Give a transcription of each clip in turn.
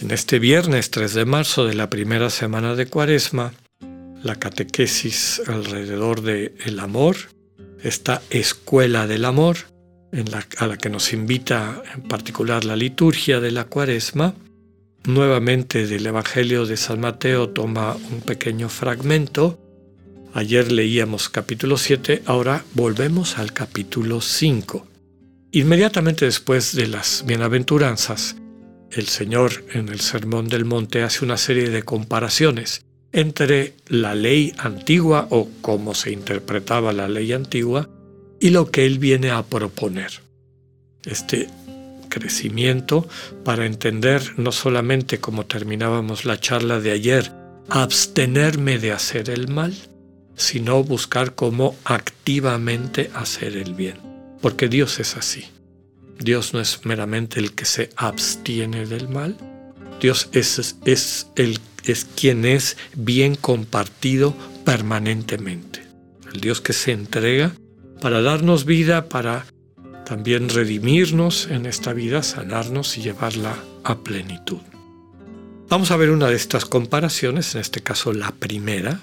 En este viernes 3 de marzo de la primera semana de Cuaresma, la catequesis alrededor del el amor, esta escuela del amor, a la que nos invita en particular la liturgia de la Cuaresma, nuevamente del Evangelio de San Mateo toma un pequeño fragmento Ayer leíamos capítulo 7, ahora volvemos al capítulo 5. Inmediatamente después de las bienaventuranzas, el Señor en el Sermón del Monte hace una serie de comparaciones entre la ley antigua o cómo se interpretaba la ley antigua y lo que Él viene a proponer. Este crecimiento para entender no solamente como terminábamos la charla de ayer, abstenerme de hacer el mal, sino buscar cómo activamente hacer el bien. Porque Dios es así. Dios no es meramente el que se abstiene del mal. Dios es, es, el, es quien es bien compartido permanentemente. El Dios que se entrega para darnos vida, para también redimirnos en esta vida, sanarnos y llevarla a plenitud. Vamos a ver una de estas comparaciones, en este caso la primera,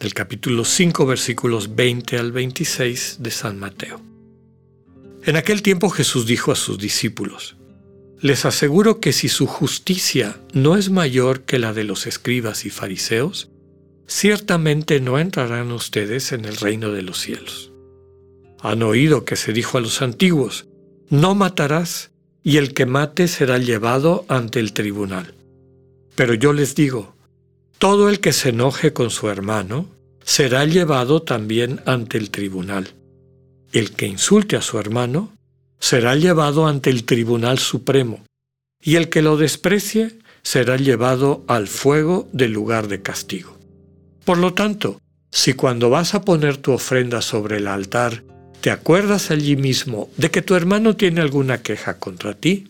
del capítulo 5 versículos 20 al 26 de San Mateo. En aquel tiempo Jesús dijo a sus discípulos, Les aseguro que si su justicia no es mayor que la de los escribas y fariseos, ciertamente no entrarán ustedes en el reino de los cielos. Han oído que se dijo a los antiguos, No matarás, y el que mate será llevado ante el tribunal. Pero yo les digo, todo el que se enoje con su hermano será llevado también ante el tribunal. El que insulte a su hermano será llevado ante el tribunal supremo, y el que lo desprecie será llevado al fuego del lugar de castigo. Por lo tanto, si cuando vas a poner tu ofrenda sobre el altar, te acuerdas allí mismo de que tu hermano tiene alguna queja contra ti,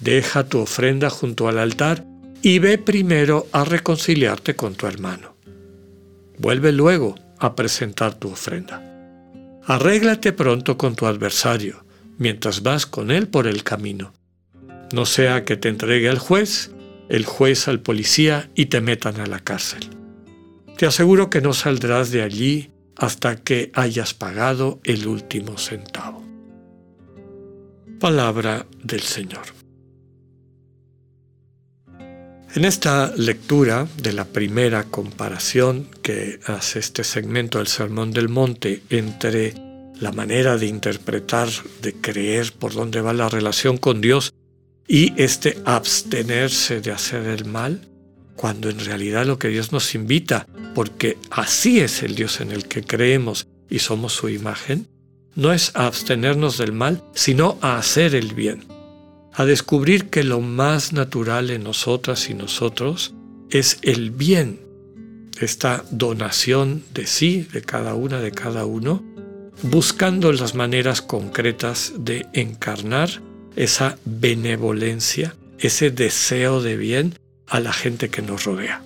deja tu ofrenda junto al altar y ve primero a reconciliarte con tu hermano. Vuelve luego a presentar tu ofrenda. Arréglate pronto con tu adversario, mientras vas con él por el camino. No sea que te entregue al juez, el juez al policía y te metan a la cárcel. Te aseguro que no saldrás de allí hasta que hayas pagado el último centavo. Palabra del Señor. En esta lectura de la primera comparación que hace este segmento del Sermón del Monte entre la manera de interpretar, de creer por dónde va la relación con Dios y este abstenerse de hacer el mal, cuando en realidad lo que Dios nos invita, porque así es el Dios en el que creemos y somos su imagen, no es abstenernos del mal, sino a hacer el bien a descubrir que lo más natural en nosotras y nosotros es el bien, esta donación de sí, de cada una, de cada uno, buscando las maneras concretas de encarnar esa benevolencia, ese deseo de bien a la gente que nos rodea.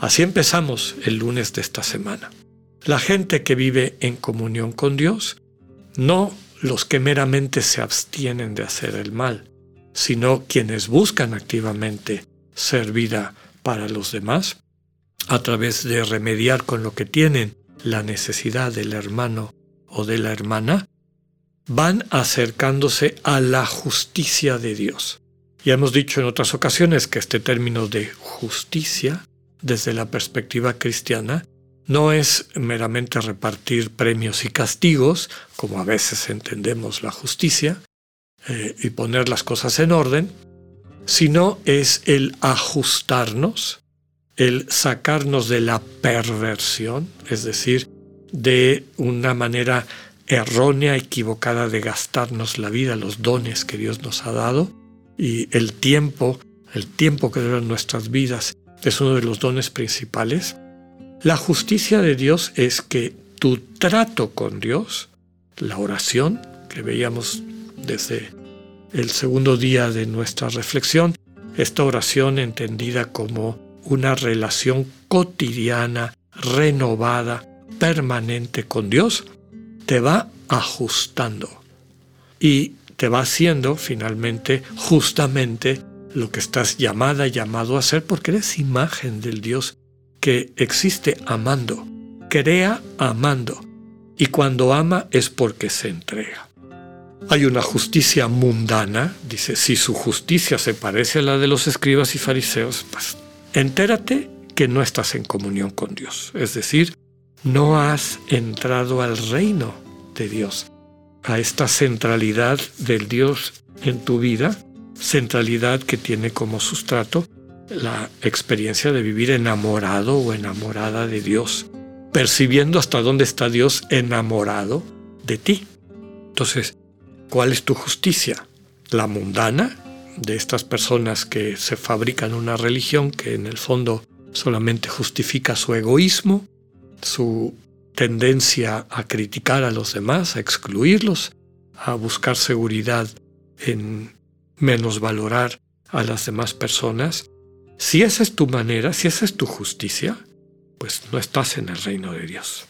Así empezamos el lunes de esta semana. La gente que vive en comunión con Dios, no los que meramente se abstienen de hacer el mal, sino quienes buscan activamente ser vida para los demás, a través de remediar con lo que tienen la necesidad del hermano o de la hermana, van acercándose a la justicia de Dios. Ya hemos dicho en otras ocasiones que este término de justicia, desde la perspectiva cristiana, no es meramente repartir premios y castigos, como a veces entendemos la justicia, eh, y poner las cosas en orden, sino es el ajustarnos, el sacarnos de la perversión, es decir, de una manera errónea, equivocada de gastarnos la vida, los dones que Dios nos ha dado y el tiempo, el tiempo que duran nuestras vidas es uno de los dones principales. La justicia de Dios es que tu trato con Dios, la oración que veíamos desde el segundo día de nuestra reflexión, esta oración entendida como una relación cotidiana, renovada, permanente con Dios, te va ajustando y te va haciendo finalmente justamente lo que estás llamada, llamado a hacer, porque eres imagen del Dios que existe amando, crea amando, y cuando ama es porque se entrega. Hay una justicia mundana, dice, si su justicia se parece a la de los escribas y fariseos, pues entérate que no estás en comunión con Dios, es decir, no has entrado al reino de Dios, a esta centralidad del Dios en tu vida, centralidad que tiene como sustrato la experiencia de vivir enamorado o enamorada de Dios, percibiendo hasta dónde está Dios enamorado de ti. Entonces, ¿cuál es tu justicia? ¿La mundana de estas personas que se fabrican una religión que en el fondo solamente justifica su egoísmo, su tendencia a criticar a los demás, a excluirlos, a buscar seguridad en menos valorar a las demás personas, si esa es tu manera, si esa es tu justicia, pues no estás en el reino de Dios.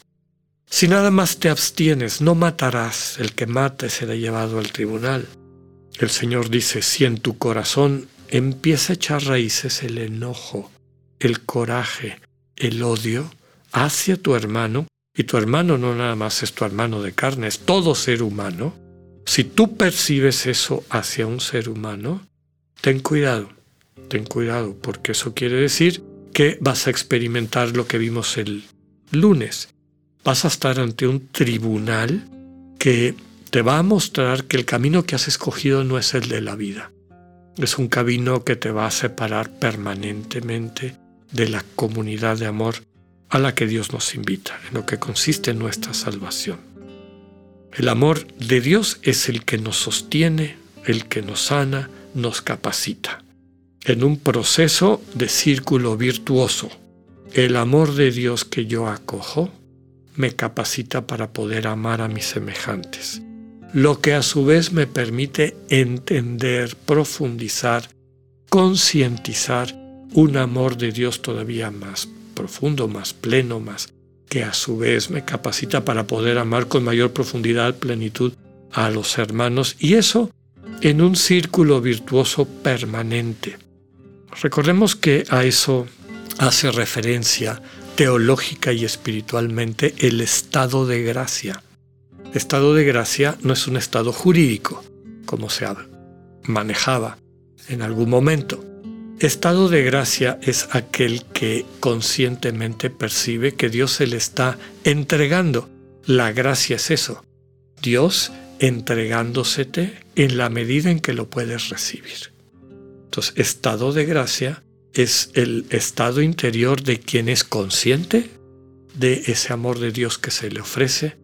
Si nada más te abstienes, no matarás, el que mate será llevado al tribunal. El Señor dice, si en tu corazón empieza a echar raíces el enojo, el coraje, el odio hacia tu hermano, y tu hermano no nada más es tu hermano de carne, es todo ser humano, si tú percibes eso hacia un ser humano, ten cuidado, ten cuidado, porque eso quiere decir que vas a experimentar lo que vimos el lunes. Vas a estar ante un tribunal que te va a mostrar que el camino que has escogido no es el de la vida. Es un camino que te va a separar permanentemente de la comunidad de amor a la que Dios nos invita, en lo que consiste nuestra salvación. El amor de Dios es el que nos sostiene, el que nos sana, nos capacita. En un proceso de círculo virtuoso, el amor de Dios que yo acojo me capacita para poder amar a mis semejantes, lo que a su vez me permite entender, profundizar, concientizar un amor de Dios todavía más profundo, más pleno, más que a su vez me capacita para poder amar con mayor profundidad, plenitud a los hermanos y eso en un círculo virtuoso permanente. Recordemos que a eso hace referencia teológica y espiritualmente el estado de gracia. Estado de gracia no es un estado jurídico, como se manejaba en algún momento. Estado de gracia es aquel que conscientemente percibe que Dios se le está entregando. La gracia es eso. Dios entregándosete en la medida en que lo puedes recibir. Entonces, estado de gracia es el estado interior de quien es consciente de ese amor de Dios que se le ofrece,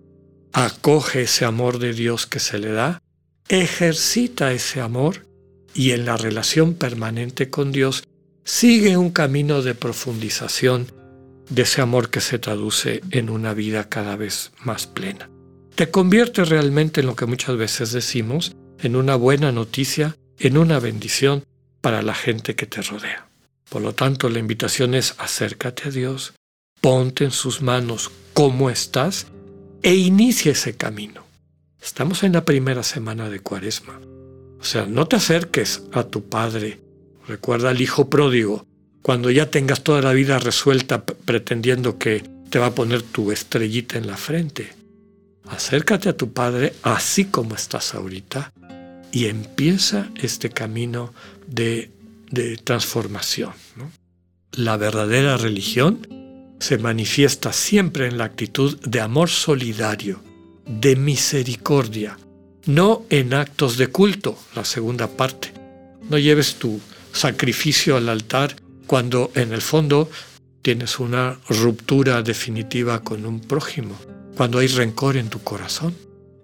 acoge ese amor de Dios que se le da, ejercita ese amor y en la relación permanente con Dios sigue un camino de profundización de ese amor que se traduce en una vida cada vez más plena. Te convierte realmente en lo que muchas veces decimos, en una buena noticia, en una bendición para la gente que te rodea. Por lo tanto, la invitación es acércate a Dios, ponte en sus manos cómo estás e inicia ese camino. Estamos en la primera semana de Cuaresma. O sea, no te acerques a tu padre. Recuerda al hijo pródigo. Cuando ya tengas toda la vida resuelta pretendiendo que te va a poner tu estrellita en la frente. Acércate a tu padre así como estás ahorita y empieza este camino de, de transformación. La verdadera religión se manifiesta siempre en la actitud de amor solidario, de misericordia, no en actos de culto, la segunda parte. No lleves tu sacrificio al altar cuando en el fondo tienes una ruptura definitiva con un prójimo, cuando hay rencor en tu corazón.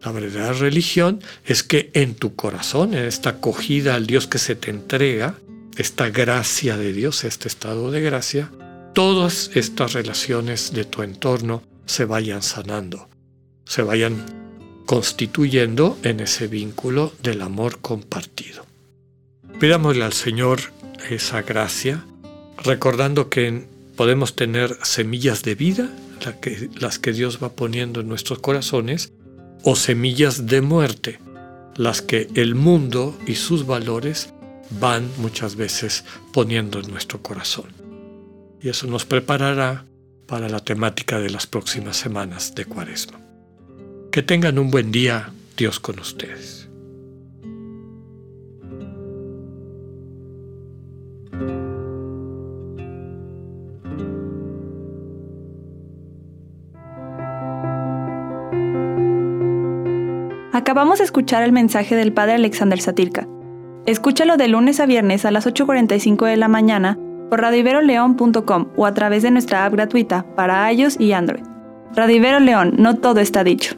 La verdadera religión es que en tu corazón, en esta acogida al Dios que se te entrega, esta gracia de Dios, este estado de gracia, todas estas relaciones de tu entorno se vayan sanando, se vayan constituyendo en ese vínculo del amor compartido. Pidámosle al Señor esa gracia, recordando que podemos tener semillas de vida, las que Dios va poniendo en nuestros corazones, o semillas de muerte, las que el mundo y sus valores van muchas veces poniendo en nuestro corazón. Y eso nos preparará para la temática de las próximas semanas de Cuaresma. Que tengan un buen día, Dios con ustedes. Acabamos de escuchar el mensaje del Padre Alexander Satirka. Escúchalo de lunes a viernes a las 8.45 de la mañana por radiveroleón.com o a través de nuestra app gratuita para iOS y Android. Radivero León, no todo está dicho.